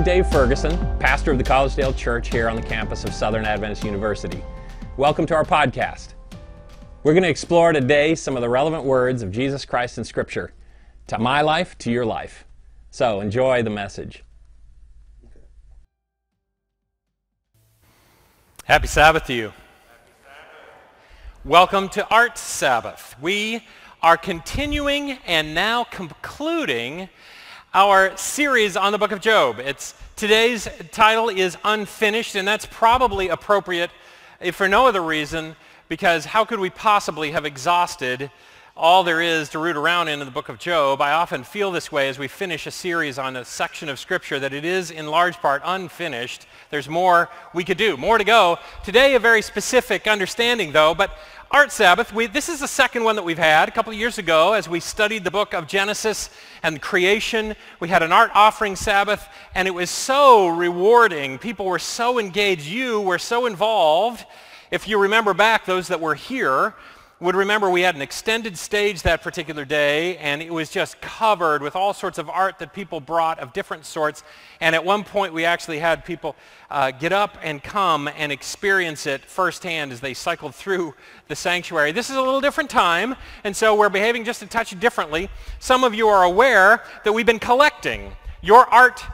I'm Dave Ferguson, pastor of the Collegedale Church here on the campus of Southern Adventist University. Welcome to our podcast. We're going to explore today some of the relevant words of Jesus Christ in Scripture to my life, to your life. So enjoy the message. Happy Sabbath to you. Welcome to Art Sabbath. We are continuing and now concluding our series on the book of Job. It's, today's title is Unfinished, and that's probably appropriate if for no other reason, because how could we possibly have exhausted all there is to root around in in the book of Job? I often feel this way as we finish a series on a section of Scripture that it is in large part unfinished. There's more we could do, more to go. Today, a very specific understanding, though, but Art Sabbath, we, this is the second one that we've had. A couple of years ago, as we studied the book of Genesis and creation, we had an art offering Sabbath, and it was so rewarding. People were so engaged. You were so involved. If you remember back, those that were here, would remember we had an extended stage that particular day and it was just covered with all sorts of art that people brought of different sorts and at one point we actually had people uh, get up and come and experience it firsthand as they cycled through the sanctuary. This is a little different time and so we're behaving just a touch differently. Some of you are aware that we've been collecting your art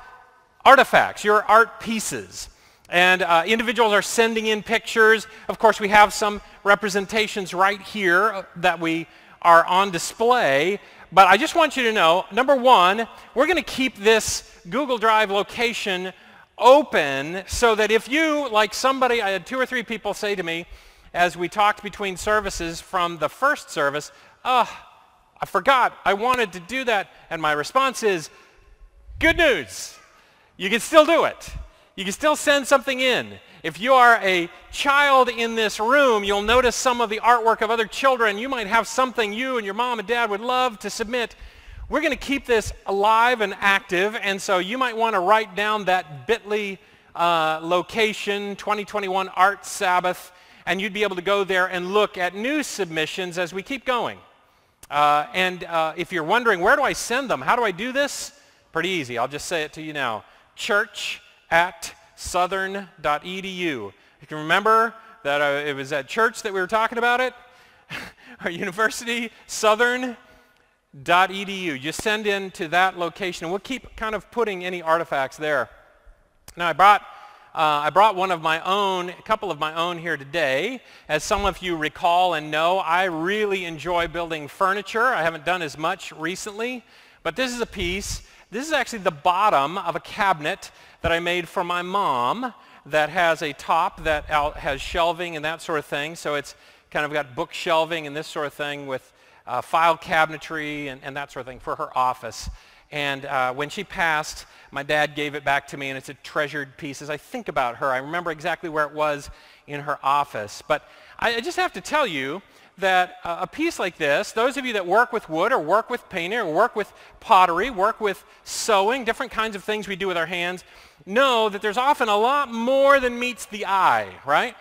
artifacts, your art pieces. And uh, individuals are sending in pictures. Of course, we have some representations right here that we are on display. But I just want you to know, number one, we're going to keep this Google Drive location open so that if you, like somebody, I had two or three people say to me as we talked between services from the first service, oh, I forgot, I wanted to do that. And my response is, good news, you can still do it. You can still send something in. If you are a child in this room, you'll notice some of the artwork of other children. You might have something you and your mom and dad would love to submit. We're going to keep this alive and active, and so you might want to write down that bit.ly uh, location, 2021 Art Sabbath, and you'd be able to go there and look at new submissions as we keep going. Uh, and uh, if you're wondering, where do I send them? How do I do this? Pretty easy. I'll just say it to you now. Church at southern.edu. If you can remember that uh, it was at church that we were talking about it. Our university, southern.edu. Just send in to that location, and we'll keep kind of putting any artifacts there. Now, I brought, uh, I brought one of my own, a couple of my own here today. As some of you recall and know, I really enjoy building furniture. I haven't done as much recently, but this is a piece. This is actually the bottom of a cabinet that I made for my mom that has a top that has shelving and that sort of thing. So it's kind of got book shelving and this sort of thing with uh, file cabinetry and, and, that sort of thing for her office. And uh, when she passed, my dad gave it back to me, and it's a treasured piece. As I think about her, I remember exactly where it was in her office. But I, I just have to tell you that uh, a piece like this, those of you that work with wood or work with painting or work with pottery, work with sewing, different kinds of things we do with our hands, know that there's often a lot more than meets the eye, right?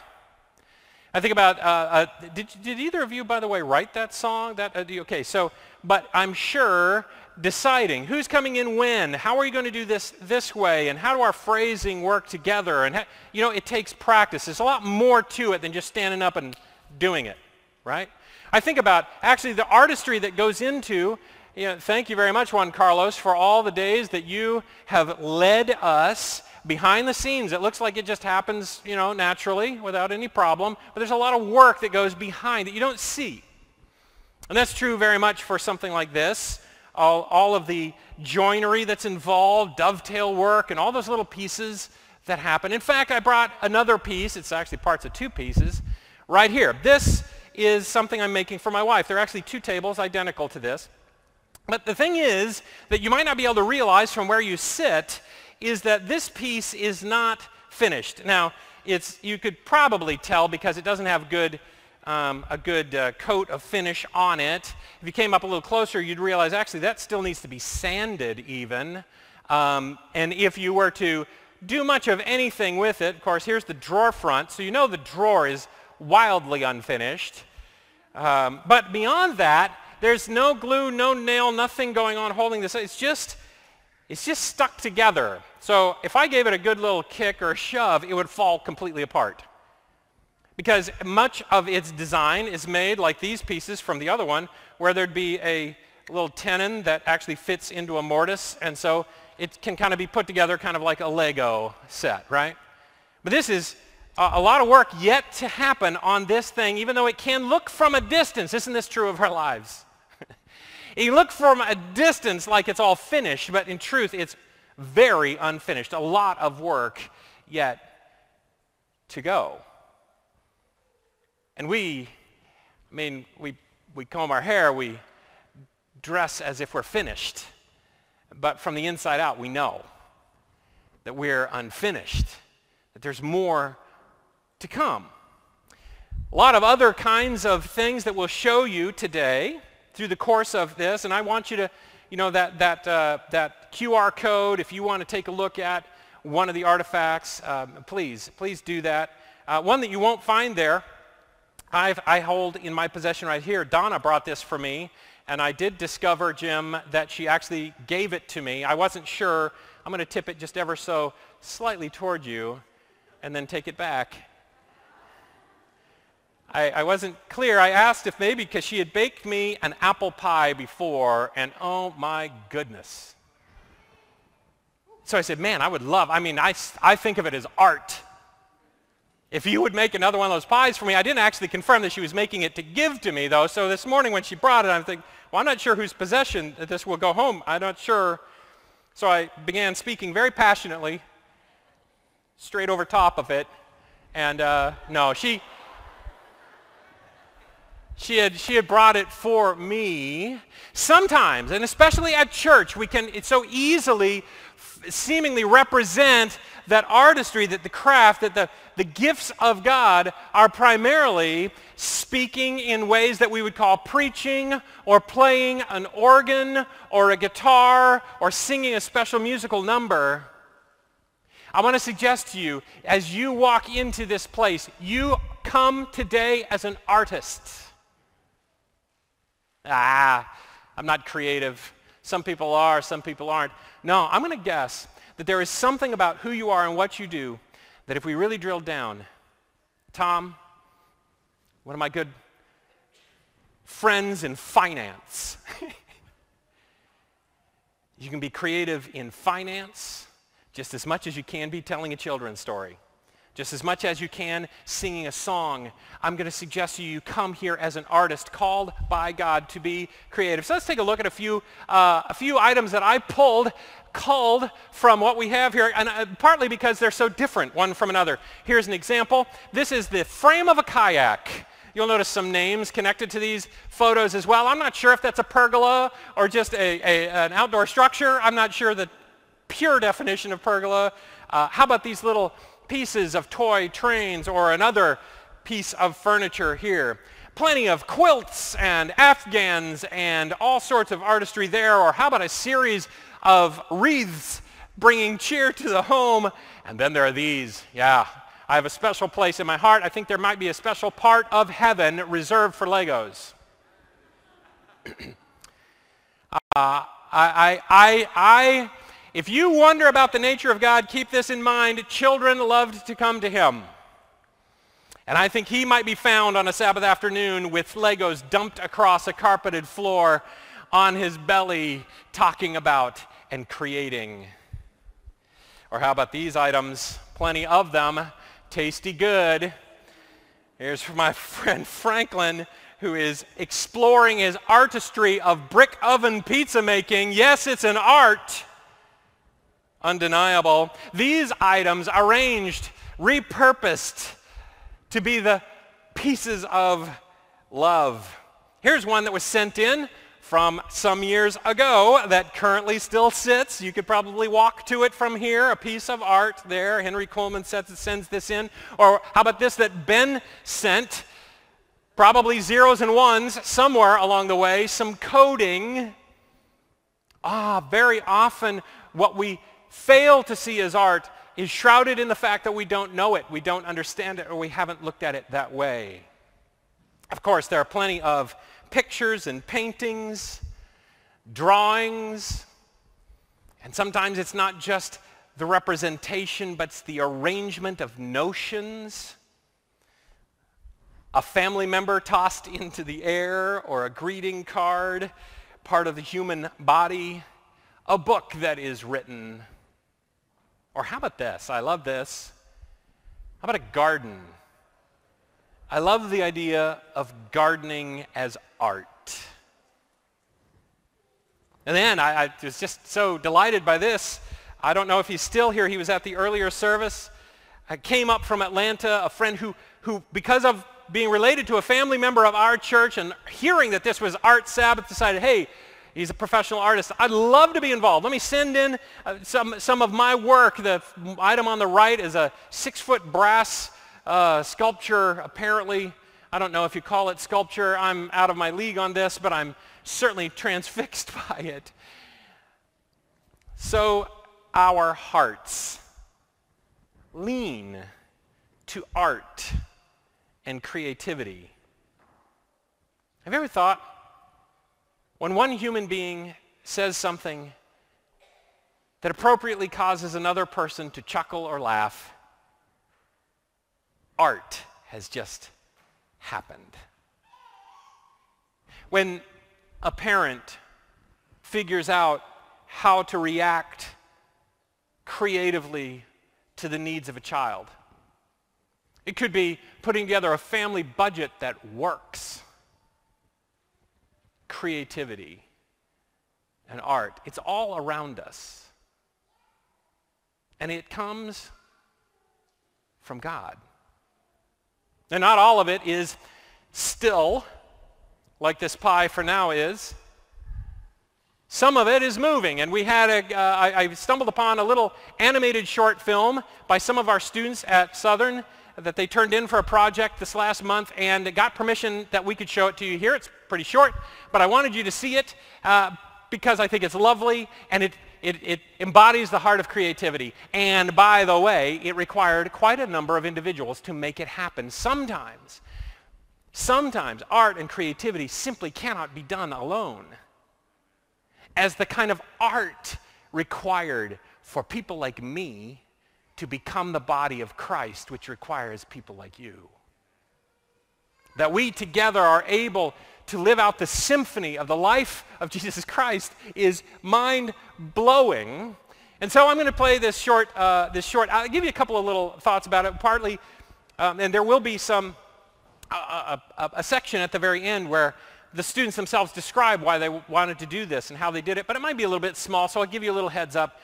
I think about, uh, uh, did, did either of you, by the way, write that song? That, uh, okay, so, but I'm sure deciding who's coming in when, how are you going to do this this way, and how do our phrasing work together? And, you know, it takes practice. There's a lot more to it than just standing up and doing it right? I think about actually the artistry that goes into, you know, thank you very much, Juan Carlos, for all the days that you have led us behind the scenes. It looks like it just happens, you know, naturally without any problem, but there's a lot of work that goes behind that you don't see. And that's true very much for something like this. All, all of the joinery that's involved, dovetail work, and all those little pieces that happen. In fact, I brought another piece. It's actually parts of two pieces right here. This is something I'm making for my wife. There are actually two tables identical to this. But the thing is that you might not be able to realize from where you sit is that this piece is not finished. Now, it's, you could probably tell because it doesn't have good, um, a good uh, coat of finish on it. If you came up a little closer, you'd realize actually that still needs to be sanded even. Um, and if you were to do much of anything with it, of course, here's the drawer front. So you know the drawer is wildly unfinished. Um, but beyond that, there's no glue, no nail, nothing going on holding this. It's just it's just stuck together. So if I gave it a good little kick or shove, it would fall completely apart. Because much of its design is made like these pieces from the other one, where there'd be a little tenon that actually fits into a mortise, and so it can kind of be put together kind of like a Lego set, right? But this is a, lot of work yet to happen on this thing, even though it can look from a distance. Isn't this true of our lives? you look from a distance like it's all finished, but in truth, it's very unfinished. A lot of work yet to go. And we, I mean, we, we comb our hair, we dress as if we're finished. But from the inside out, we know that we're unfinished, that there's more to come. A lot of other kinds of things that we'll show you today through the course of this, and I want you to, you know, that, that, uh, that QR code, if you want to take a look at one of the artifacts, um, please, please do that. Uh, one that you won't find there, I've, I hold in my possession right here. Donna brought this for me, and I did discover, Jim, that she actually gave it to me. I wasn't sure. I'm going to tip it just ever so slightly toward you and then take it back. I, I wasn't clear. I asked if maybe because she had baked me an apple pie before, and oh my goodness. So I said, man, I would love, I mean, I, I think of it as art. If you would make another one of those pies for me, I didn't actually confirm that she was making it to give to me, though. So this morning when she brought it, I'm thinking, well, I'm not sure whose possession this will go home. I'm not sure. So I began speaking very passionately, straight over top of it. And uh, no, she, she had, she had brought it for me. Sometimes, and especially at church, we can so easily seemingly represent that artistry, that the craft, that the, the gifts of God are primarily speaking in ways that we would call preaching or playing an organ or a guitar or singing a special musical number. I want to suggest to you, as you walk into this place, you come today as an artist. Ah, I'm not creative. Some people are, some people aren't. No, I'm going to guess that there is something about who you are and what you do that if we really drill down, Tom, one of my good friends in finance, you can be creative in finance just as much as you can be telling a children's story just as much as you can singing a song. I'm going to suggest to you, come here as an artist called by God to be creative. So let's take a look at a few, uh, a few items that I pulled, culled from what we have here, and uh, partly because they're so different one from another. Here's an example. This is the frame of a kayak. You'll notice some names connected to these photos as well. I'm not sure if that's a pergola or just a, a an outdoor structure. I'm not sure the pure definition of pergola. Uh, how about these little pieces of toy trains or another piece of furniture here. Plenty of quilts and afghans and all sorts of artistry there. Or how about a series of wreaths bringing cheer to the home? And then there are these. Yeah, I have a special place in my heart. I think there might be a special part of heaven reserved for Legos. uh, I, I, I, I if you wonder about the nature of God, keep this in mind. Children loved to come to him. And I think he might be found on a Sabbath afternoon with Legos dumped across a carpeted floor on his belly, talking about and creating. Or how about these items? Plenty of them. Tasty good. Here's for my friend Franklin, who is exploring his artistry of brick oven pizza making. Yes, it's an art undeniable. These items arranged, repurposed to be the pieces of love. Here's one that was sent in from some years ago that currently still sits. You could probably walk to it from here, a piece of art there. Henry Coleman sends, this in. Or how about this that Ben sent? Probably zeros and ones somewhere along the way, some coding. Ah, very often what we fail to see as art is shrouded in the fact that we don't know it, we don't understand it, or we haven't looked at it that way. Of course, there are plenty of pictures and paintings, drawings, And sometimes it's not just the representation, but it's the arrangement of notions. A family member tossed into the air or a greeting card, part of the human body, a book that is written. Or how about this? I love this. How about a garden? I love the idea of gardening as art. And then I, I, was just so delighted by this. I don't know if he's still here. He was at the earlier service. I came up from Atlanta, a friend who, who because of being related to a family member of our church and hearing that this was Art Sabbath, decided, hey, he's a professional artist. I'd love to be involved. Let me send in uh, some, some of my work. The item on the right is a six-foot brass uh, sculpture, apparently. I don't know if you call it sculpture. I'm out of my league on this, but I'm certainly transfixed by it. So our hearts lean to art and creativity. Have you ever thought when one human being says something that appropriately causes another person to chuckle or laugh, art has just happened. When a parent figures out how to react creatively to the needs of a child. It could be putting together a family budget that works. Creativity and art. It's all around us. And it comes from God. And not all of it is still, like this pie for now is. Some of it is moving, and we had a. Uh, I, I stumbled upon a little animated short film by some of our students at Southern that they turned in for a project this last month and got permission that we could show it to you here. It's pretty short, but I wanted you to see it uh, because I think it's lovely and it, it, it embodies the heart of creativity. And by the way, it required quite a number of individuals to make it happen. Sometimes, sometimes art and creativity simply cannot be done alone. As the kind of art required for people like me to become the body of Christ, which requires people like you. That we together are able to live out the symphony of the life of Jesus Christ is mind-blowing. And so I'm going to play this short, uh, this short, I'll give you a couple of little thoughts about it, partly, um, and there will be some, uh, a, a section at the very end where the students themselves describe why they wanted to do this and how they did it, but it might be a little bit small, so I'll give you a little heads up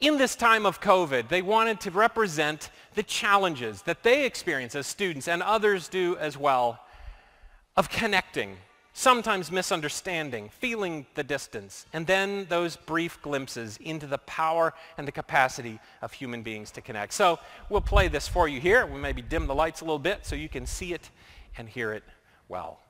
in this time of COVID, they wanted to represent the challenges that they experience as students and others do as well of connecting, sometimes misunderstanding, feeling the distance, and then those brief glimpses into the power and the capacity of human beings to connect. So we'll play this for you here. We maybe dim the lights a little bit so you can see it and hear it well.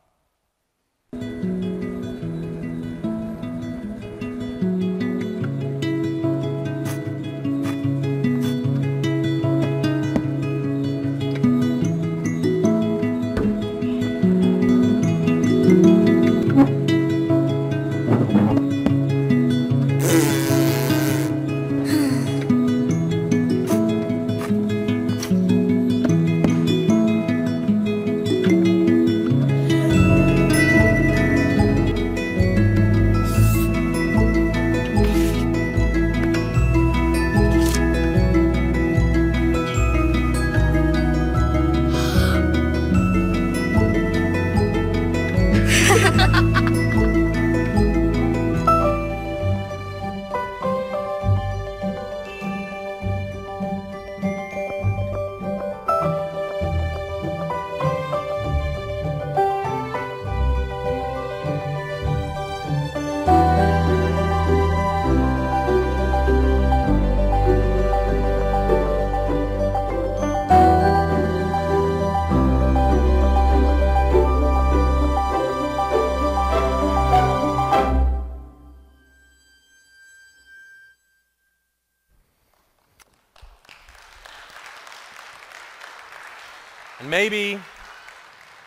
Maybe,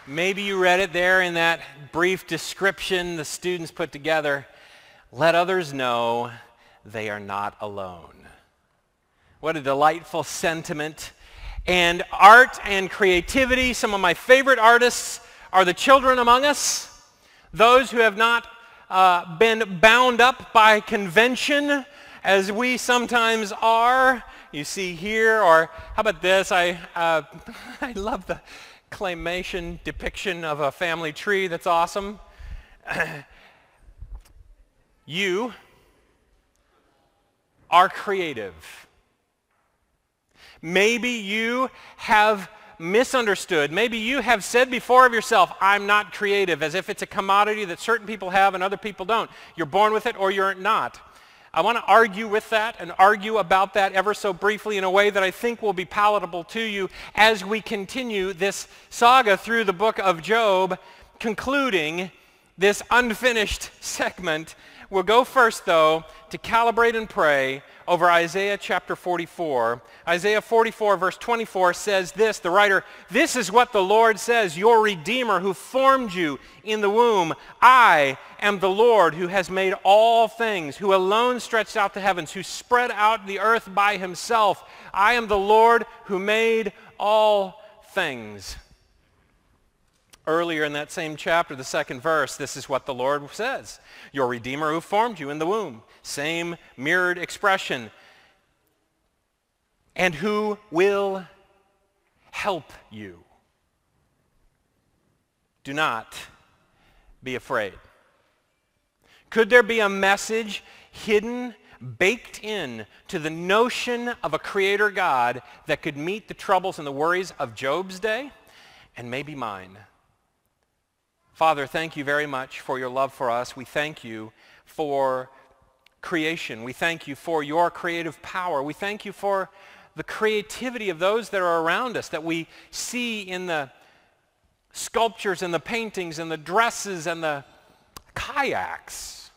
maybe you read it there in that brief description the students put together. Let others know they are not alone. What a delightful sentiment. And art and creativity, some of my favorite artists are the children among us, those who have not uh, been bound up by convention as we sometimes are. You see here, or how about this? I, uh, I love the claymation depiction of a family tree. That's awesome. you are creative. Maybe you have misunderstood. Maybe you have said before of yourself, I'm not creative, as if it's a commodity that certain people have and other people don't. You're born with it or you're not. I want to argue with that and argue about that ever so briefly in a way that I think will be palatable to you as we continue this saga through the book of Job, concluding this unfinished segment. We'll go first, though, to calibrate and pray over Isaiah chapter 44. Isaiah 44 verse 24 says this, the writer, this is what the Lord says, your Redeemer who formed you in the womb. I am the Lord who has made all things, who alone stretched out the heavens, who spread out the earth by himself. I am the Lord who made all things. Earlier in that same chapter, the second verse, this is what the Lord says. Your Redeemer who formed you in the womb. Same mirrored expression. And who will help you. Do not be afraid. Could there be a message hidden, baked in to the notion of a creator God that could meet the troubles and the worries of Job's day and maybe mine? Father, thank you very much for your love for us. We thank you for creation. We thank you for your creative power. We thank you for the creativity of those that are around us that we see in the sculptures and the paintings and the dresses and the kayaks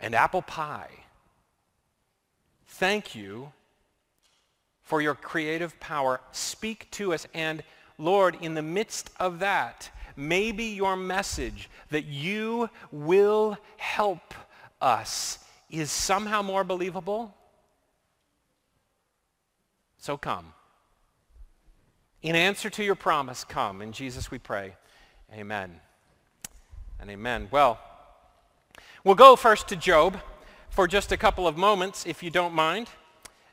and apple pie. Thank you for your creative power. Speak to us. And Lord, in the midst of that, maybe your message that you will help us is somehow more believable, so come. In answer to your promise, come. In Jesus we pray. Amen and amen. Well, we'll go first to Job for just a couple of moments, if you don't mind.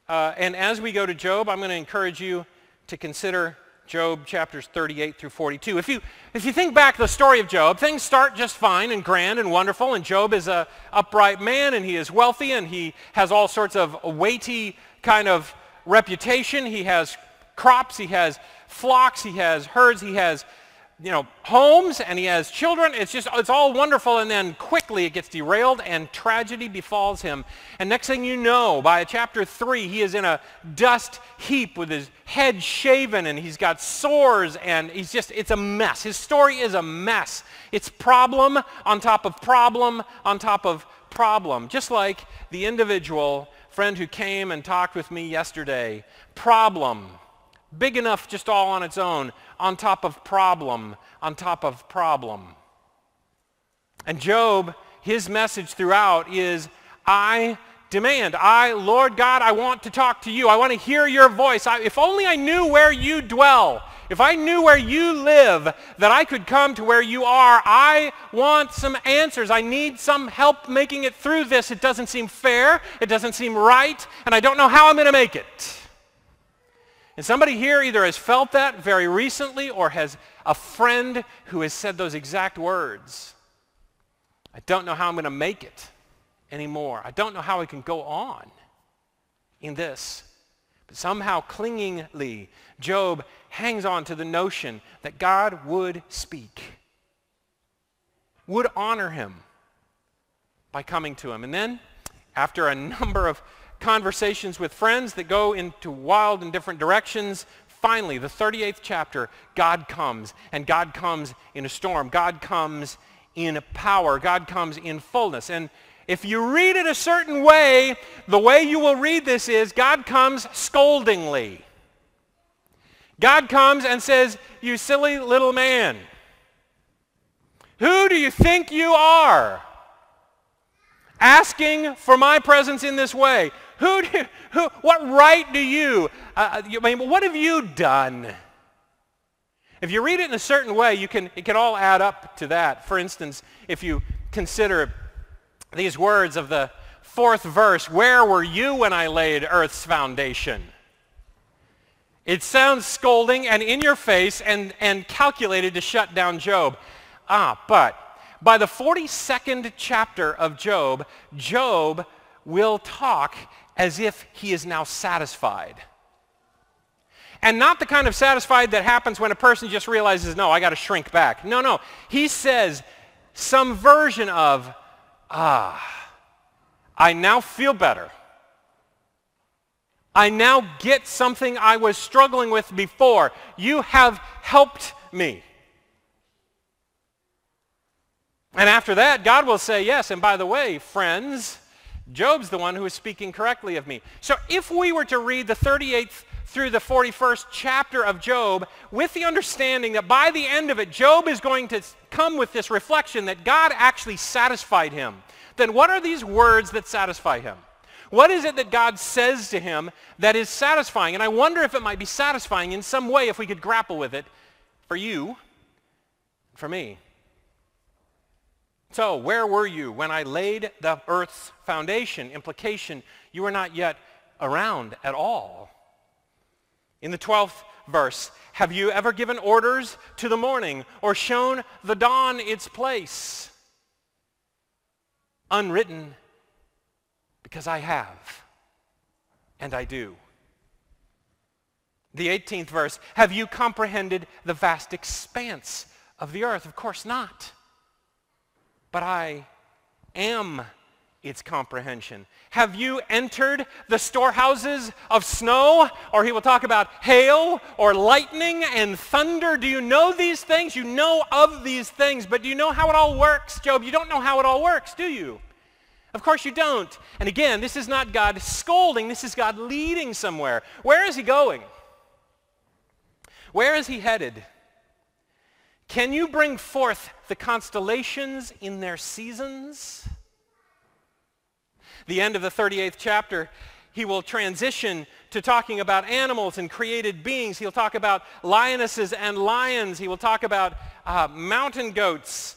Uh, and as we go to Job, I'm going to encourage you to consider Job chapters 38 through 42. If you, if you think back the story of Job, things start just fine and grand and wonderful, and Job is a upright man, and he is wealthy, and he has all sorts of weighty kind of reputation. He has crops, he has flocks, he has herds, he has you know, homes and he has children. It's just, it's all wonderful. And then quickly it gets derailed and tragedy befalls him. And next thing you know, by chapter 3, he is in a dust heap with his head shaven and he's got sores and he's just, it's a mess. His story is a mess. It's problem on top of problem on top of problem. Just like the individual friend who came and talked with me yesterday. Problem. Big enough just all on its own on top of problem on top of problem. And Job, his message throughout is, I demand, I, Lord God, I want to talk to you. I want to hear your voice. I, if only I knew where you dwell. If I knew where you live, that I could come to where you are. I want some answers. I need some help making it through this. It doesn't seem fair. It doesn't seem right. And I don't know how I'm going to make it. And somebody here either has felt that very recently or has a friend who has said those exact words. I don't know how I'm going to make it anymore. I don't know how I can go on in this. But somehow, clingingly, Job hangs on to the notion that God would speak, would honor him by coming to him. And then, after a number of conversations with friends that go into wild and different directions. Finally, the 38th chapter, God comes, and God comes in a storm. God comes in power. God comes in fullness. And if you read it a certain way, the way you will read this is God comes scoldingly. God comes and says, you silly little man, who do you think you are? asking for my presence in this way. Who, do, who what right do you, uh, you, I mean, what have you done? If you read it in a certain way, you can, it can all add up to that. For instance, if you consider these words of the fourth verse, where were you when I laid earth's foundation? It sounds scolding and in your face and, and calculated to shut down Job. Ah, but by the 42nd chapter of Job, Job will talk as if he is now satisfied. And not the kind of satisfied that happens when a person just realizes, no, I got to shrink back. No, no. He says some version of, ah, I now feel better. I now get something I was struggling with before. You have helped me. And after that, God will say, yes, and by the way, friends, Job's the one who is speaking correctly of me. So if we were to read the 38th through the 41st chapter of Job with the understanding that by the end of it, Job is going to come with this reflection that God actually satisfied him, then what are these words that satisfy him? What is it that God says to him that is satisfying? And I wonder if it might be satisfying in some way if we could grapple with it for you, for me. So, where were you when I laid the earth's foundation? Implication, you were not yet around at all. In the 12th verse, have you ever given orders to the morning or shown the dawn its place? Unwritten, because I have, and I do. The 18th verse, have you comprehended the vast expanse of the earth? Of course not but I am its comprehension. Have you entered the storehouses of snow? Or he will talk about hail or lightning and thunder. Do you know these things? You know of these things, but do you know how it all works, Job? You don't know how it all works, do you? Of course you don't. And again, this is not God scolding. This is God leading somewhere. Where is he going? Where is he headed? Can you bring forth the constellations in their seasons? The end of the 38th chapter, he will transition to talking about animals and created beings. He'll talk about lionesses and lions. He will talk about uh, mountain goats.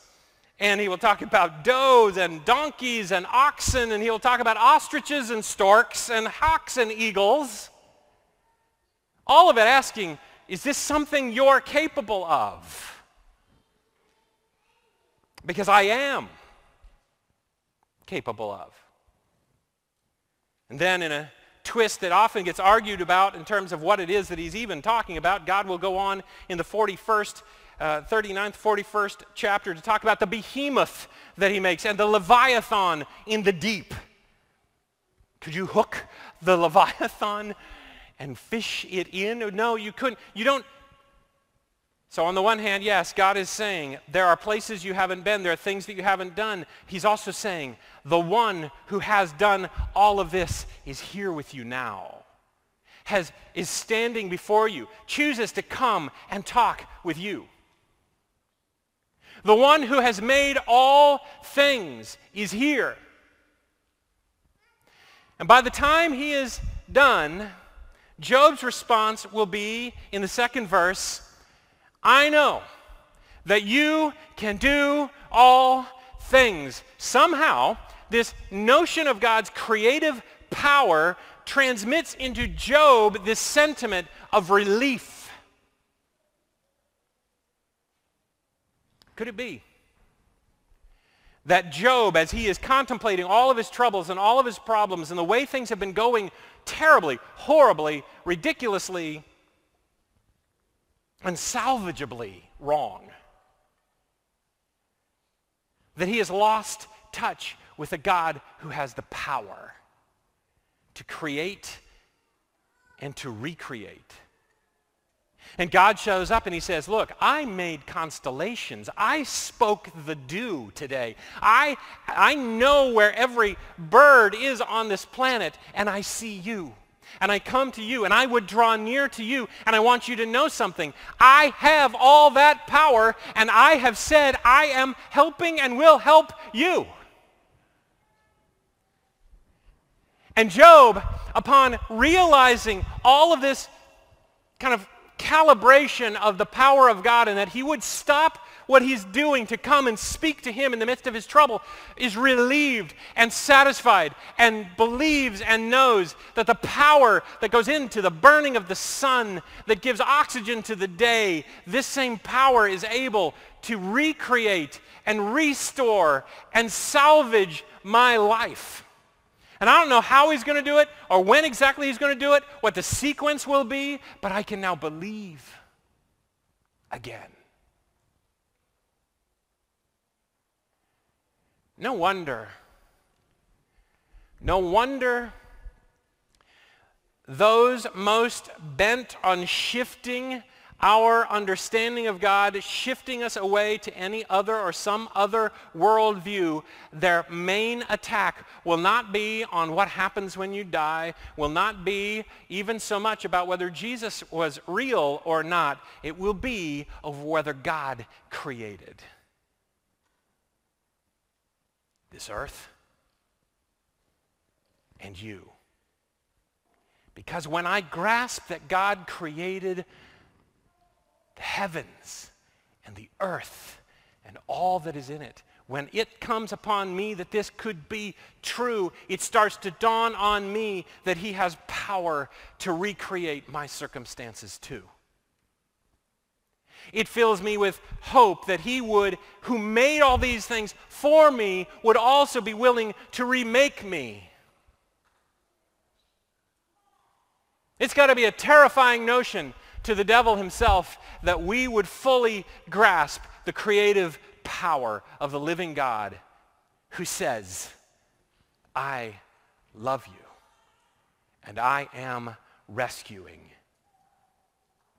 And he will talk about does and donkeys and oxen. And he will talk about ostriches and storks and hawks and eagles. All of it asking, is this something you're capable of? Because I am capable of. And then in a twist that often gets argued about in terms of what it is that he's even talking about, God will go on in the 41st, uh, 39th, 41st chapter to talk about the behemoth that he makes and the leviathan in the deep. Could you hook the leviathan and fish it in? No, you couldn't. You don't, so on the one hand, yes, God is saying there are places you haven't been, there are things that you haven't done. He's also saying the one who has done all of this is here with you now, has, is standing before you, chooses to come and talk with you. The one who has made all things is here. And by the time he is done, Job's response will be in the second verse, I know that you can do all things. Somehow, this notion of God's creative power transmits into Job this sentiment of relief. Could it be that Job, as he is contemplating all of his troubles and all of his problems and the way things have been going terribly, horribly, ridiculously, unsalvageably wrong. That he has lost touch with a God who has the power to create and to recreate. And God shows up and he says, look, I made constellations. I spoke the dew today. I, I know where every bird is on this planet, and I see you and I come to you and I would draw near to you and I want you to know something. I have all that power and I have said I am helping and will help you. And Job, upon realizing all of this kind of calibration of the power of God and that he would stop what he's doing to come and speak to him in the midst of his trouble is relieved and satisfied and believes and knows that the power that goes into the burning of the sun that gives oxygen to the day, this same power is able to recreate and restore and salvage my life. And I don't know how he's going to do it or when exactly he's going to do it, what the sequence will be, but I can now believe again. No wonder. No wonder those most bent on shifting our understanding of God, shifting us away to any other or some other worldview, their main attack will not be on what happens when you die, will not be even so much about whether Jesus was real or not. It will be of whether God created. This earth and you. Because when I grasp that God created the heavens and the earth and all that is in it, when it comes upon me that this could be true, it starts to dawn on me that he has power to recreate my circumstances too. It fills me with hope that he would, who made all these things for me, would also be willing to remake me. It's got to be a terrifying notion to the devil himself that we would fully grasp the creative power of the living God who says, I love you and I am rescuing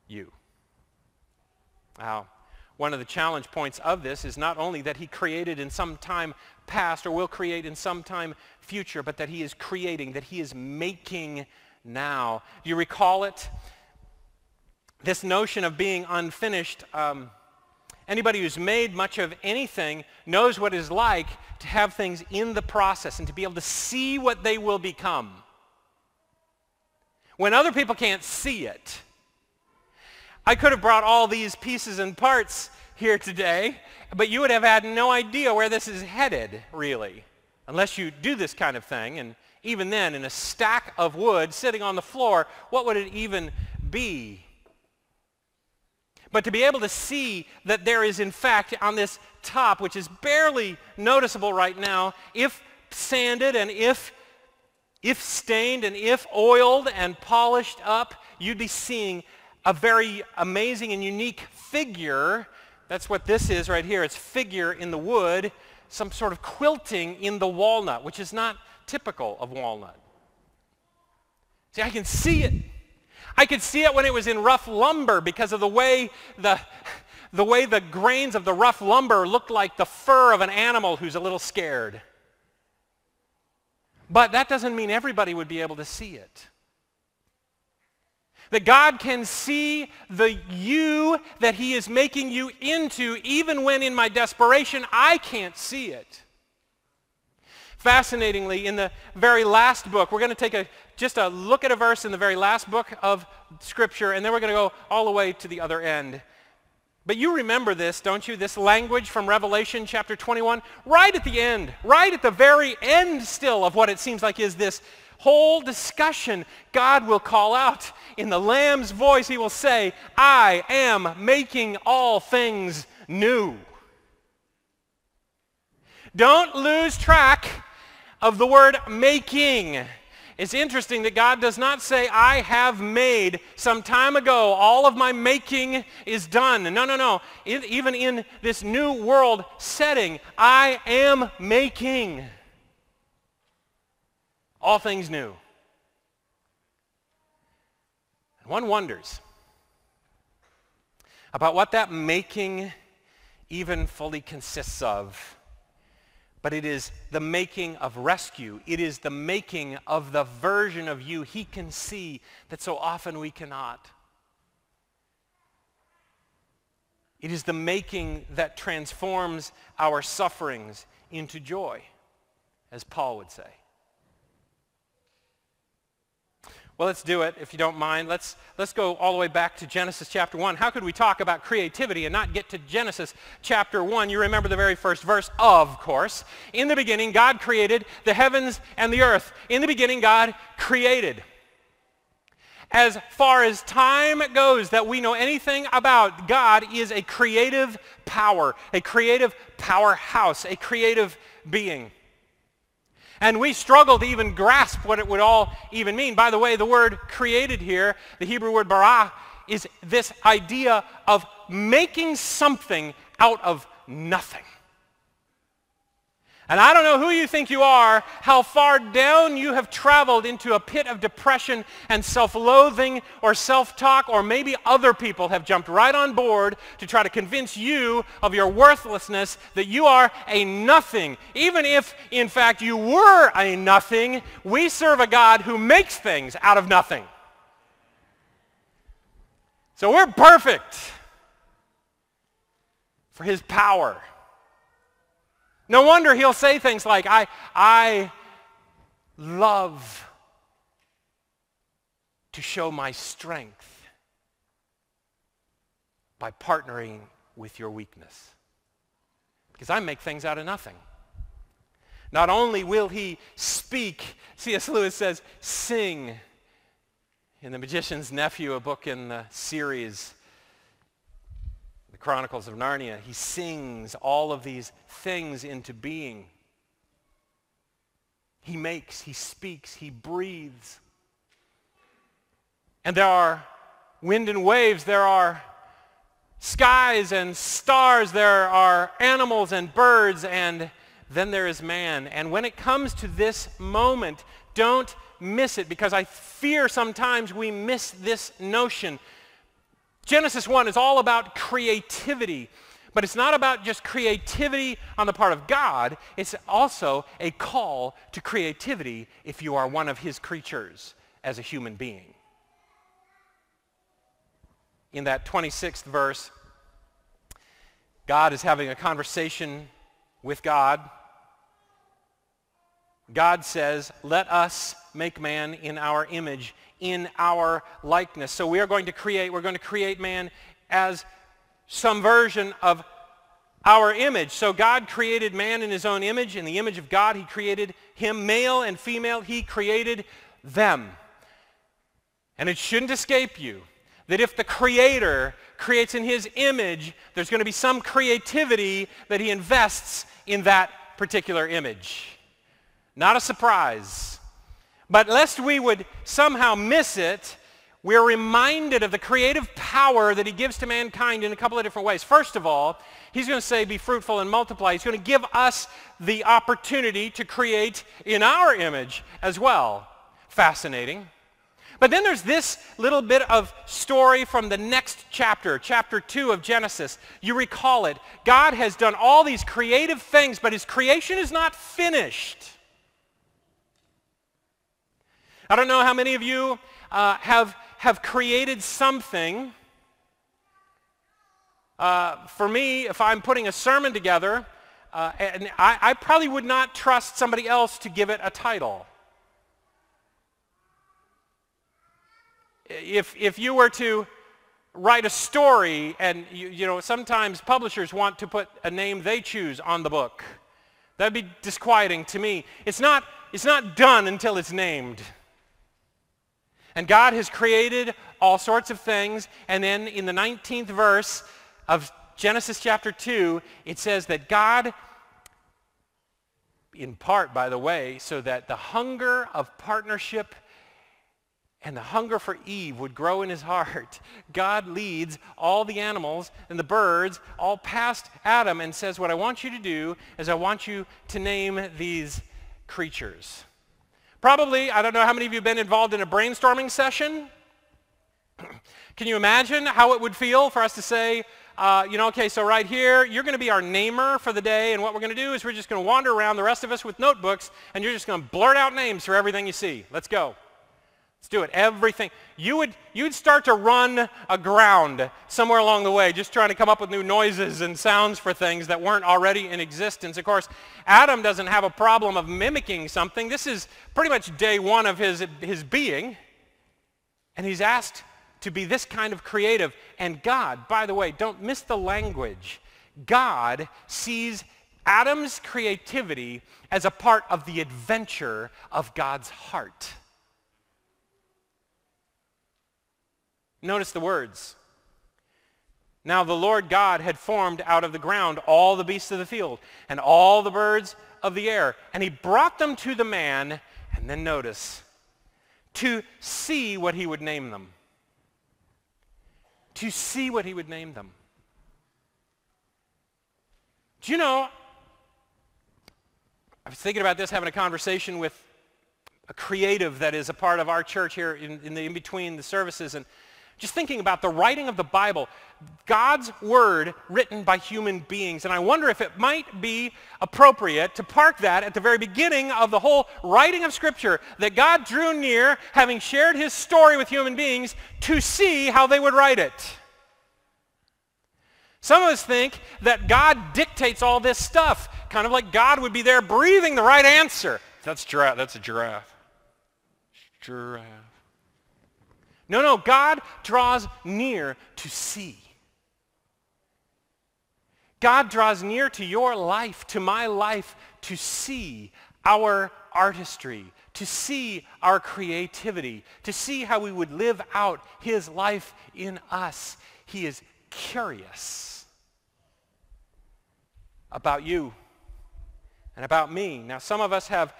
you. Now, one of the challenge points of this is not only that he created in some time past or will create in some time future, but that he is creating, that he is making now. Do you recall it? This notion of being unfinished. Um, anybody who's made much of anything knows what it is like to have things in the process and to be able to see what they will become. When other people can't see it, I could have brought all these pieces and parts here today, but you would have had no idea where this is headed, really, unless you do this kind of thing. And even then, in a stack of wood sitting on the floor, what would it even be? But to be able to see that there is, in fact, on this top, which is barely noticeable right now, if sanded and if, if stained and if oiled and polished up, you'd be seeing a very amazing and unique figure. That's what this is right here. It's figure in the wood, some sort of quilting in the walnut, which is not typical of walnut. See, I can see it. I could see it when it was in rough lumber because of the way the, the way the grains of the rough lumber looked like the fur of an animal who's a little scared. But that doesn't mean everybody would be able to see it. That God can see the you that he is making you into even when in my desperation I can't see it. Fascinatingly, in the very last book, we're going to take a, just a look at a verse in the very last book of Scripture, and then we're going to go all the way to the other end. But you remember this, don't you? This language from Revelation chapter 21, right at the end, right at the very end still of what it seems like is this whole discussion, God will call out in the Lamb's voice, he will say, I am making all things new. Don't lose track of the word making. It's interesting that God does not say, I have made some time ago. All of my making is done. No, no, no. It, even in this new world setting, I am making all things new. And one wonders about what that making even fully consists of. But it is the making of rescue. It is the making of the version of you he can see that so often we cannot. It is the making that transforms our sufferings into joy, as Paul would say. Well, let's do it, if you don't mind. Let's, let's go all the way back to Genesis chapter 1. How could we talk about creativity and not get to Genesis chapter 1? You remember the very first verse, of course. In the beginning, God created the heavens and the earth. In the beginning, God created. As far as time goes that we know anything about, God is a creative power, a creative powerhouse, a creative being. And we struggle to even grasp what it would all even mean. By the way, the word created here, the Hebrew word bara, is this idea of making something out of nothing. And I don't know who you think you are, how far down you have traveled into a pit of depression and self-loathing or self-talk, or maybe other people have jumped right on board to try to convince you of your worthlessness, that you are a nothing. Even if, in fact, you were a nothing, we serve a God who makes things out of nothing. So we're perfect for his power. No wonder he'll say things like, I, I love to show my strength by partnering with your weakness. Because I make things out of nothing. Not only will he speak, C.S. Lewis says, sing in The Magician's Nephew, a book in the series the Chronicles of Narnia, he sings all of these things into being. He makes, he speaks, he breathes. And there are wind and waves, there are skies and stars, there are animals and birds, and then there is man. And when it comes to this moment, don't miss it because I fear sometimes we miss this notion Genesis 1 is all about creativity. But it's not about just creativity on the part of God. It's also a call to creativity if you are one of his creatures as a human being. In that 26th verse, God is having a conversation with God. God says, let us make man in our image in our likeness. So we are going to create, we're going to create man as some version of our image. So God created man in his own image. In the image of God, he created him, male and female. He created them. And it shouldn't escape you that if the creator creates in his image, there's going to be some creativity that he invests in that particular image. Not a surprise. But lest we would somehow miss it, we're reminded of the creative power that he gives to mankind in a couple of different ways. First of all, he's going to say, be fruitful and multiply. He's going to give us the opportunity to create in our image as well. Fascinating. But then there's this little bit of story from the next chapter, chapter 2 of Genesis. You recall it. God has done all these creative things, but his creation is not finished. I don't know how many of you uh, have, have created something. Uh, for me, if I'm putting a sermon together, uh, and I, I probably would not trust somebody else to give it a title. If, if you were to write a story, and you, you know, sometimes publishers want to put a name they choose on the book. That'd be disquieting to me. It's not, it's not done until it's named. And God has created all sorts of things. And then in the 19th verse of Genesis chapter 2, it says that God, in part, by the way, so that the hunger of partnership and the hunger for Eve would grow in his heart. God leads all the animals and the birds all past Adam and says, what I want you to do is I want you to name these creatures. Probably, I don't know how many of you have been involved in a brainstorming session. Can you imagine how it would feel for us to say, uh, you know, okay, so right here, you're going to be our namer for the day, and what we're going to do is we're just going to wander around, the rest of us with notebooks, and you're just going to blurt out names for everything you see. Let's go. Let's do it. Everything. You would, you'd start to run aground somewhere along the way, just trying to come up with new noises and sounds for things that weren't already in existence. Of course, Adam doesn't have a problem of mimicking something. This is pretty much day one of his, his being. And he's asked to be this kind of creative. And God, by the way, don't miss the language. God sees Adam's creativity as a part of the adventure of God's heart. Notice the words. Now the Lord God had formed out of the ground all the beasts of the field and all the birds of the air. And he brought them to the man, and then notice, to see what he would name them. To see what he would name them. Do you know, I was thinking about this, having a conversation with a creative that is a part of our church here in, in the in-between the services, and just thinking about the writing of the Bible, God's word written by human beings. And I wonder if it might be appropriate to park that at the very beginning of the whole writing of Scripture, that God drew near, having shared his story with human beings, to see how they would write it. Some of us think that God dictates all this stuff, kind of like God would be there breathing the right answer. That's giraffe. That's a giraffe. Giraffe. No, no, God draws near to see. God draws near to your life, to my life, to see our artistry, to see our creativity, to see how we would live out his life in us. He is curious about you and about me. Now, some of us have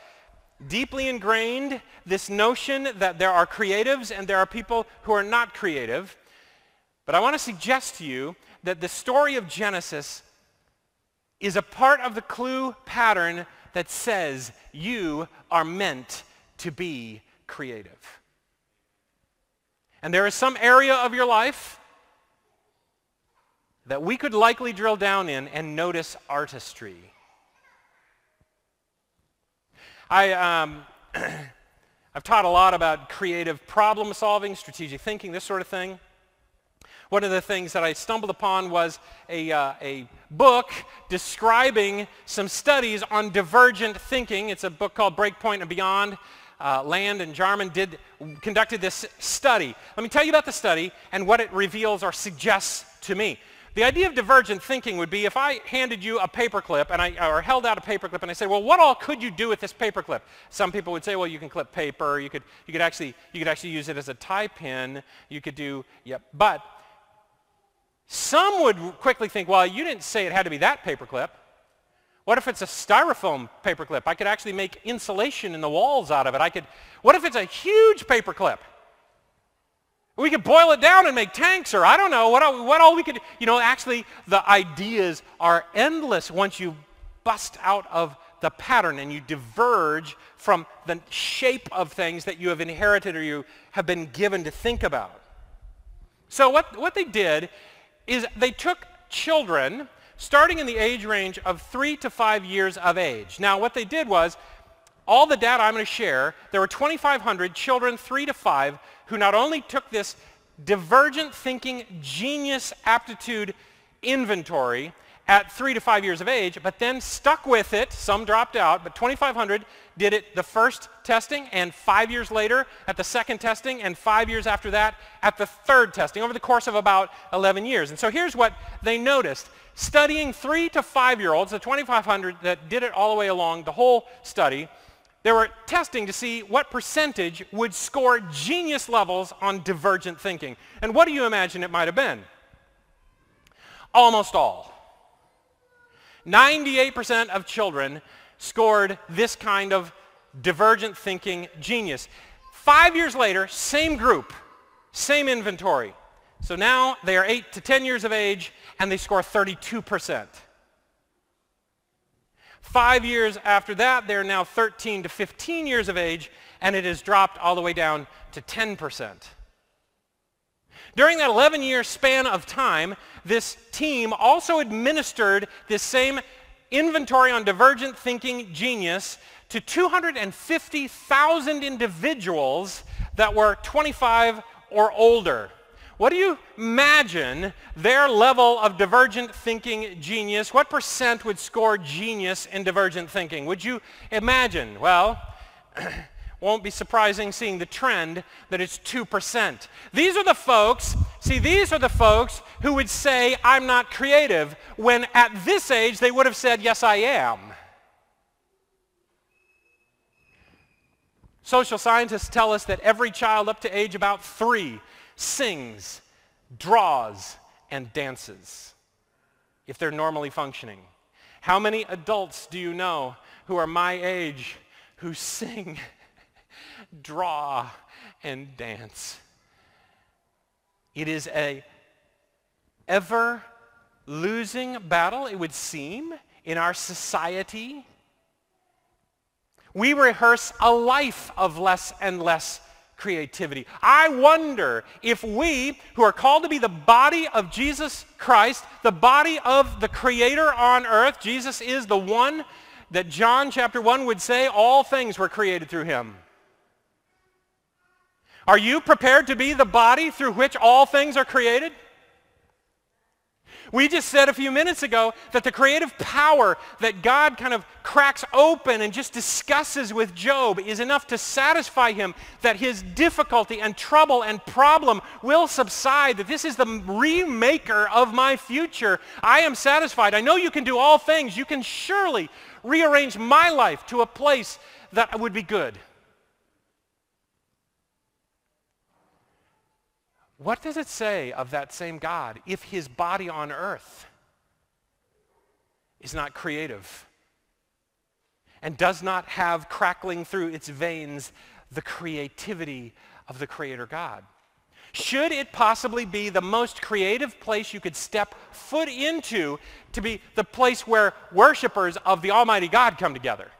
deeply ingrained this notion that there are creatives and there are people who are not creative. But I want to suggest to you that the story of Genesis is a part of the clue pattern that says you are meant to be creative. And there is some area of your life that we could likely drill down in and notice artistry. I, um, I've taught a lot about creative problem solving, strategic thinking, this sort of thing. One of the things that I stumbled upon was a, uh, a book describing some studies on divergent thinking. It's a book called Breakpoint and Beyond. Uh, Land and Jarman did, conducted this study. Let me tell you about the study and what it reveals or suggests to me. The idea of divergent thinking would be if I handed you a paperclip and I, or held out a paperclip and I said, well, what all could you do with this paperclip? Some people would say, well, you can clip paper. You could, you could, actually, you could actually use it as a tie pin. You could do, yep. But some would quickly think, well, you didn't say it had to be that paperclip. What if it's a styrofoam paperclip? I could actually make insulation in the walls out of it. I could, what if it's a huge paperclip? We could boil it down and make tanks, or I don't know, what, all, what all we could, you know, actually the ideas are endless once you bust out of the pattern and you diverge from the shape of things that you have inherited or you have been given to think about. So what, what they did is they took children starting in the age range of three to five years of age. Now what they did was, all the data I'm going to share, there were 2,500 children three to five who not only took this divergent thinking genius aptitude inventory at three to five years of age, but then stuck with it. Some dropped out, but 2,500 did it the first testing, and five years later at the second testing, and five years after that at the third testing, over the course of about 11 years. And so here's what they noticed. Studying three to five-year-olds, the 2,500 that did it all the way along the whole study, they were testing to see what percentage would score genius levels on divergent thinking. And what do you imagine it might have been? Almost all. 98% of children scored this kind of divergent thinking genius. Five years later, same group, same inventory. So now they are 8 to 10 years of age and they score 32%. Five years after that, they're now 13 to 15 years of age, and it has dropped all the way down to 10%. During that 11-year span of time, this team also administered this same inventory on divergent thinking genius to 250,000 individuals that were 25 or older. What do you imagine their level of divergent thinking genius, what percent would score genius in divergent thinking? Would you imagine? Well, Won't be surprising seeing the trend that it's 2%. These are the folks, see, these are the folks who would say, I'm not creative, when at this age they would have said, yes, I am. Social scientists tell us that every child up to age about three sings, draws, and dances if they're normally functioning. How many adults do you know who are my age who sing, draw, and dance? It is a ever losing battle, it would seem, in our society we rehearse a life of less and less creativity. I wonder if we, who are called to be the body of Jesus Christ, the body of the Creator on earth, Jesus is the one that John chapter 1 would say all things were created through him. Are you prepared to be the body through which all things are created? We just said a few minutes ago that the creative power that God kind of cracks open and just discusses with Job is enough to satisfy him that his difficulty and trouble and problem will subside, that this is the remaker of my future. I am satisfied. I know you can do all things. You can surely rearrange my life to a place that would be good. What does it say of that same God if his body on earth is not creative and does not have crackling through its veins the creativity of the Creator God? Should it possibly be the most creative place you could step foot into to be the place where worshipers of the Almighty God come together?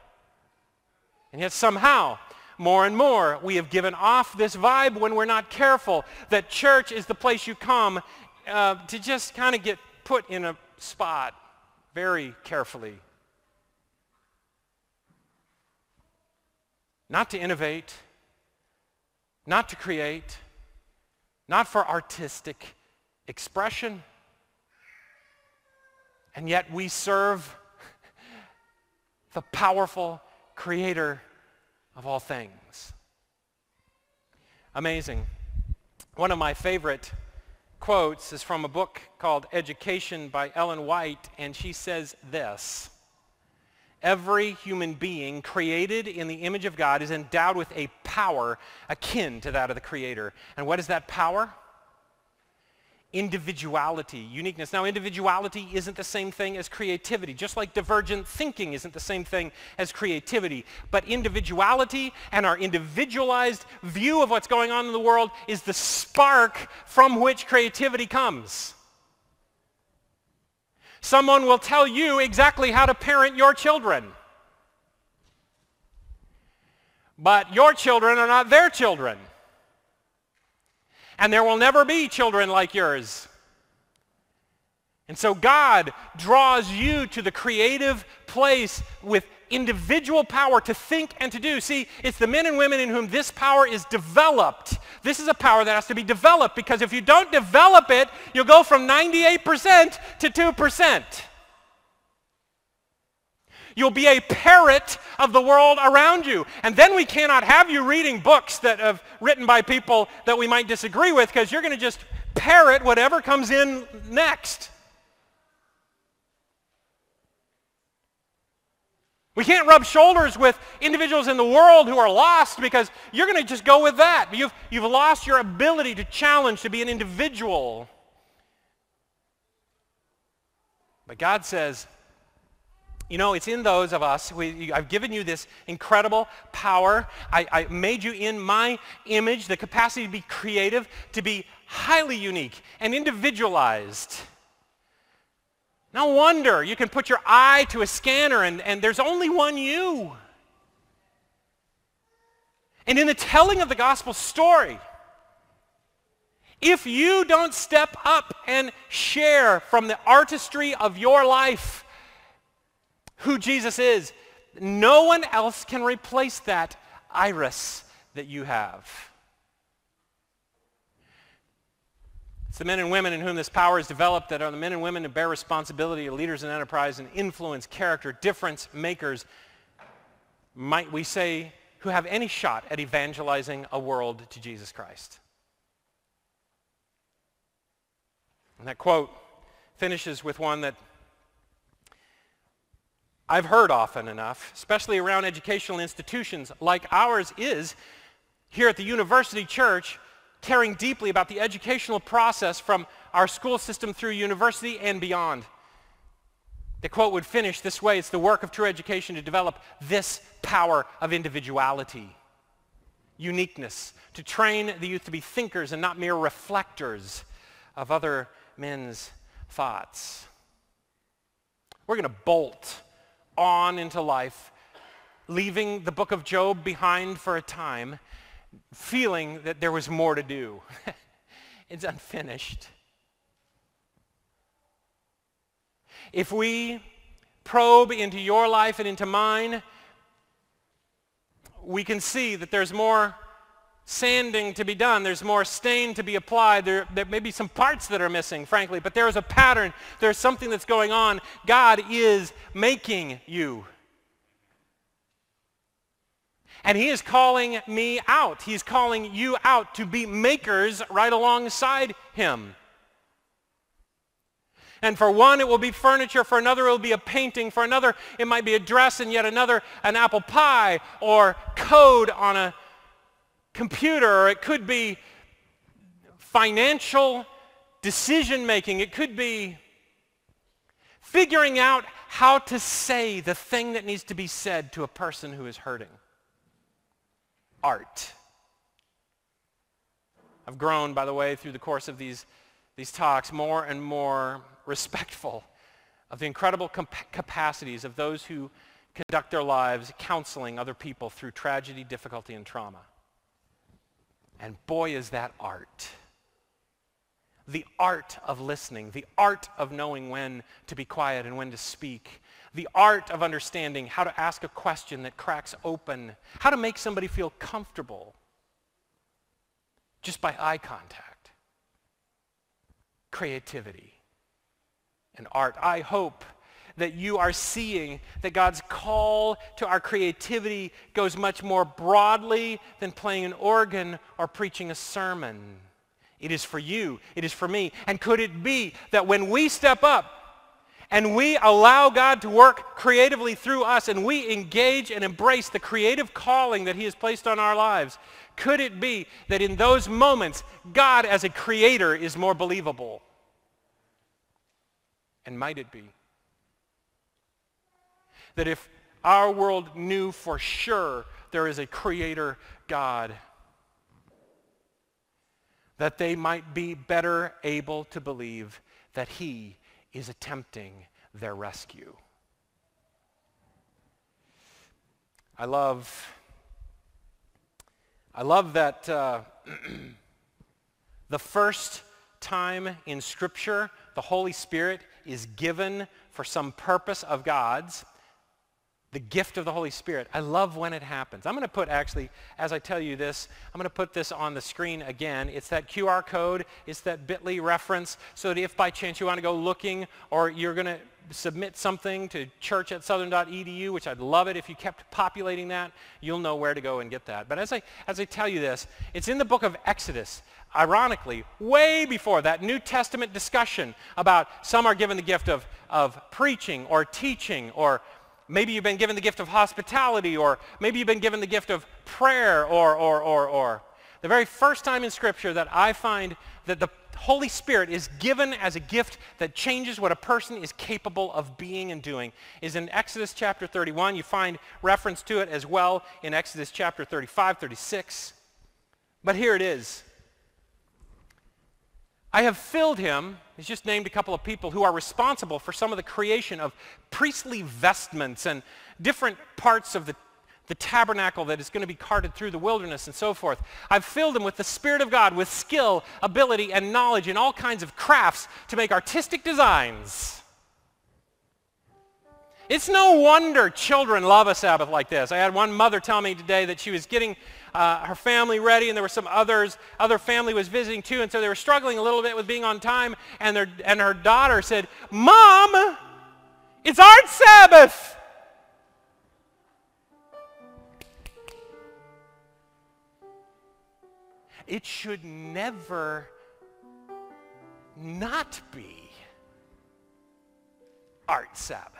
And yet somehow more and more. We have given off this vibe when we're not careful that church is the place you come uh, to just kind of get put in a spot very carefully. Not to innovate, not to create, not for artistic expression. And yet we serve the powerful creator of all things. Amazing. One of my favorite quotes is from a book called Education by Ellen White, and she says this. Every human being created in the image of God is endowed with a power akin to that of the Creator. And what is that power? Individuality, uniqueness. Now, individuality isn't the same thing as creativity, just like divergent thinking isn't the same thing as creativity. But individuality and our individualized view of what's going on in the world is the spark from which creativity comes. Someone will tell you exactly how to parent your children. But your children are not their children and there will never be children like yours. And so God draws you to the creative place with individual power to think and to do. See, it's the men and women in whom this power is developed. This is a power that has to be developed because if you don't develop it, you'll go from 98% to 2%. You'll be a parrot of the world around you. And then we cannot have you reading books that have written by people that we might disagree with because you're going to just parrot whatever comes in next. We can't rub shoulders with individuals in the world who are lost because you're going to just go with that. You've, you've lost your ability to challenge, to be an individual. But God says, you know, it's in those of us. We, I've given you this incredible power. I, I made you in my image, the capacity to be creative, to be highly unique and individualized. No wonder you can put your eye to a scanner and, and there's only one you. And in the telling of the gospel story, if you don't step up and share from the artistry of your life, who Jesus is. No one else can replace that iris that you have. It's the men and women in whom this power is developed that are the men and women who bear responsibility, leaders in enterprise and influence, character, difference makers. Might we say who have any shot at evangelizing a world to Jesus Christ. And that quote finishes with one that I've heard often enough, especially around educational institutions like ours is here at the University Church, caring deeply about the educational process from our school system through university and beyond. The quote would finish this way, it's the work of true education to develop this power of individuality, uniqueness, to train the youth to be thinkers and not mere reflectors of other men's thoughts. We're going to bolt on into life, leaving the book of Job behind for a time, feeling that there was more to do. it's unfinished. If we probe into your life and into mine, we can see that there's more sanding to be done. There's more stain to be applied. There, there may be some parts that are missing, frankly, but there is a pattern. There's something that's going on. God is making you. And he is calling me out. He's calling you out to be makers right alongside him. And for one, it will be furniture. For another, it will be a painting. For another, it might be a dress. And yet another, an apple pie or code on a computer, or it could be financial decision making. It could be figuring out how to say the thing that needs to be said to a person who is hurting. Art. I've grown, by the way, through the course of these, these talks, more and more respectful of the incredible comp- capacities of those who conduct their lives counseling other people through tragedy, difficulty, and trauma. And boy, is that art. The art of listening, the art of knowing when to be quiet and when to speak, the art of understanding how to ask a question that cracks open, how to make somebody feel comfortable just by eye contact, creativity, and art. I hope that you are seeing that God's call to our creativity goes much more broadly than playing an organ or preaching a sermon. It is for you. It is for me. And could it be that when we step up and we allow God to work creatively through us and we engage and embrace the creative calling that he has placed on our lives, could it be that in those moments, God as a creator is more believable? And might it be that if our world knew for sure there is a creator God, that they might be better able to believe that he is attempting their rescue. I love, I love that uh, the first time in Scripture the Holy Spirit is given for some purpose of God's, the gift of the Holy Spirit. I love when it happens. I'm going to put actually, as I tell you this, I'm going to put this on the screen again. It's that QR code. It's that bit.ly reference so that if by chance you want to go looking or you're going to submit something to church at southern.edu, which I'd love it if you kept populating that, you'll know where to go and get that. But as I, as I tell you this, it's in the book of Exodus ironically, way before that New Testament discussion about some are given the gift of, of preaching or teaching or Maybe you've been given the gift of hospitality, or maybe you've been given the gift of prayer, or, or, or, or. The very first time in Scripture that I find that the Holy Spirit is given as a gift that changes what a person is capable of being and doing is in Exodus chapter 31. You find reference to it as well in Exodus chapter 35, 36. But here it is. I have filled him, he's just named a couple of people who are responsible for some of the creation of priestly vestments and different parts of the, the tabernacle that is going to be carted through the wilderness and so forth. I've filled him with the Spirit of God, with skill, ability, and knowledge in all kinds of crafts to make artistic designs. It's no wonder children love a Sabbath like this. I had one mother tell me today that she was getting uh, her family ready, and there were some others, other family was visiting too, and so they were struggling a little bit with being on time, and, their, and her daughter said, Mom, it's Art Sabbath. it should never not be Art Sabbath.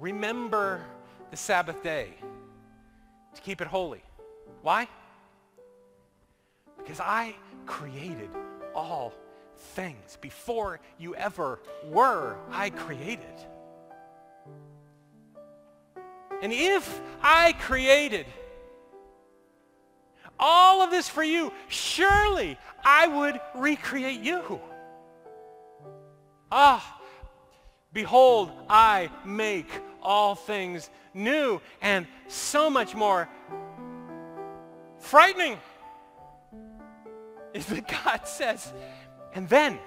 Remember the Sabbath day to keep it holy. Why? Because I created all things. Before you ever were, I created. And if I created all of this for you, surely I would recreate you. Ah, behold, I make all things new and so much more frightening is that God says, and then,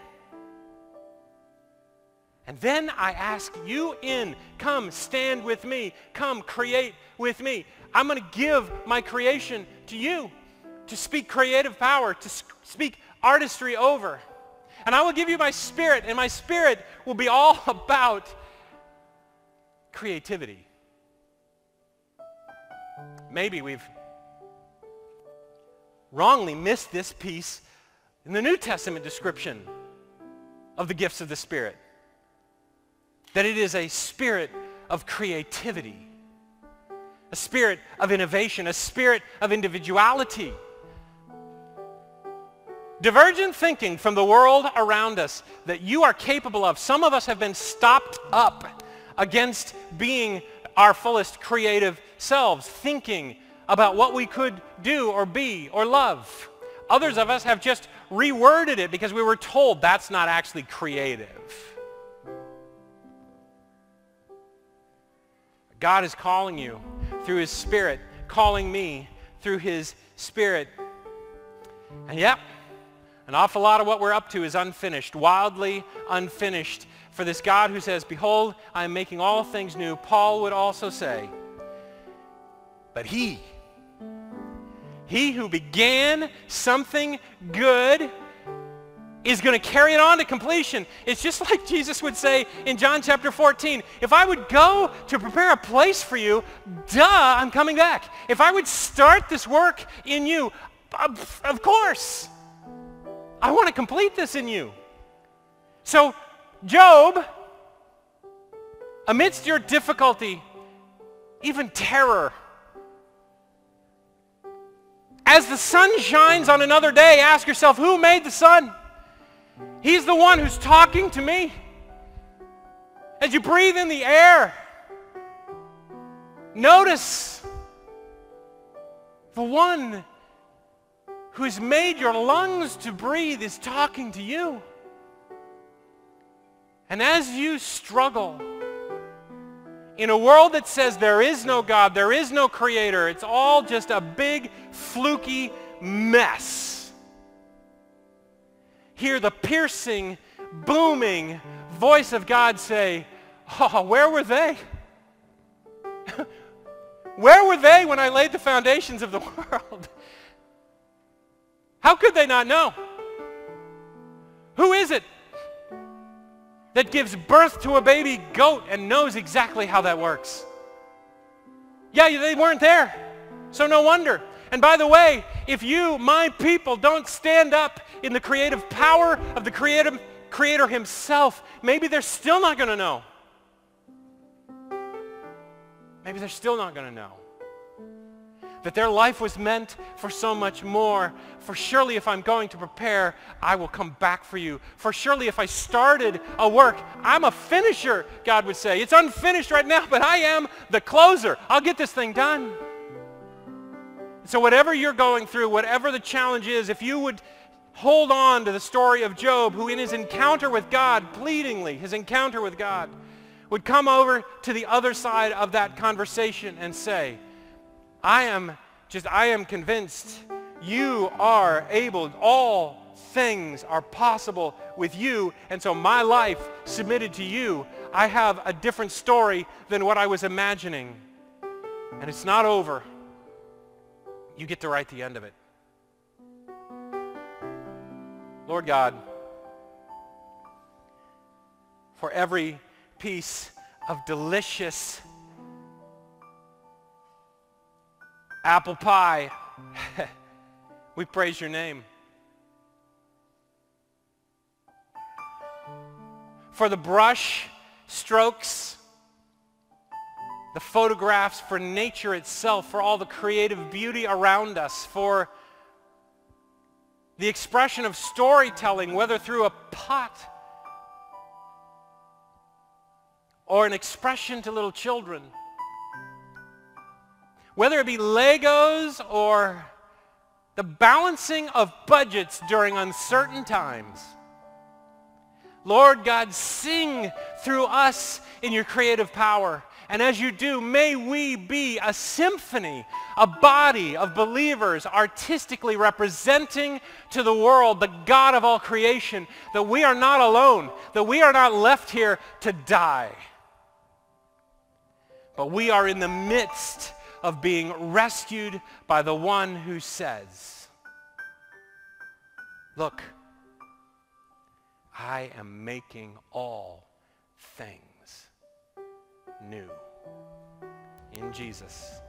and then I ask you in, come stand with me, come create with me. I'm going to give my creation to you to speak creative power, to speak artistry over. And I will give you my spirit, and my spirit will be all about creativity. Maybe we've wrongly missed this piece in the New Testament description of the gifts of the Spirit. That it is a spirit of creativity, a spirit of innovation, a spirit of individuality. Divergent thinking from the world around us that you are capable of. Some of us have been stopped up against being our fullest creative selves, thinking about what we could do or be or love. Others of us have just reworded it because we were told that's not actually creative. God is calling you through his spirit, calling me through his spirit. And yep, an awful lot of what we're up to is unfinished, wildly unfinished. For this God who says, behold, I am making all things new, Paul would also say, but he he who began something good is going to carry it on to completion. It's just like Jesus would say in John chapter 14, if I would go to prepare a place for you, duh, I'm coming back. If I would start this work in you, of course, I want to complete this in you. So, Job, amidst your difficulty, even terror, as the sun shines on another day, ask yourself, who made the sun? He's the one who's talking to me. As you breathe in the air, notice the one who has made your lungs to breathe is talking to you. And as you struggle, in a world that says there is no God, there is no creator, it's all just a big, fluky mess. Hear the piercing, booming voice of God say, oh, where were they? where were they when I laid the foundations of the world? How could they not know? Who is it that gives birth to a baby goat and knows exactly how that works. Yeah, they weren't there, so no wonder. And by the way, if you, my people, don't stand up in the creative power of the creative, Creator Himself, maybe they're still not going to know. Maybe they're still not going to know that their life was meant for so much more. For surely if I'm going to prepare, I will come back for you. For surely if I started a work, I'm a finisher, God would say. It's unfinished right now, but I am the closer. I'll get this thing done. So whatever you're going through, whatever the challenge is, if you would hold on to the story of Job, who in his encounter with God, pleadingly, his encounter with God, would come over to the other side of that conversation and say, I am just, I am convinced you are able, all things are possible with you. And so my life submitted to you, I have a different story than what I was imagining. And it's not over. You get to write the end of it. Lord God, for every piece of delicious apple pie. we praise your name. For the brush strokes, the photographs, for nature itself, for all the creative beauty around us, for the expression of storytelling, whether through a pot or an expression to little children. Whether it be Legos or the balancing of budgets during uncertain times. Lord God, sing through us in your creative power. And as you do, may we be a symphony, a body of believers artistically representing to the world the God of all creation, that we are not alone, that we are not left here to die. But we are in the midst of being rescued by the one who says, look, I am making all things new. In Jesus.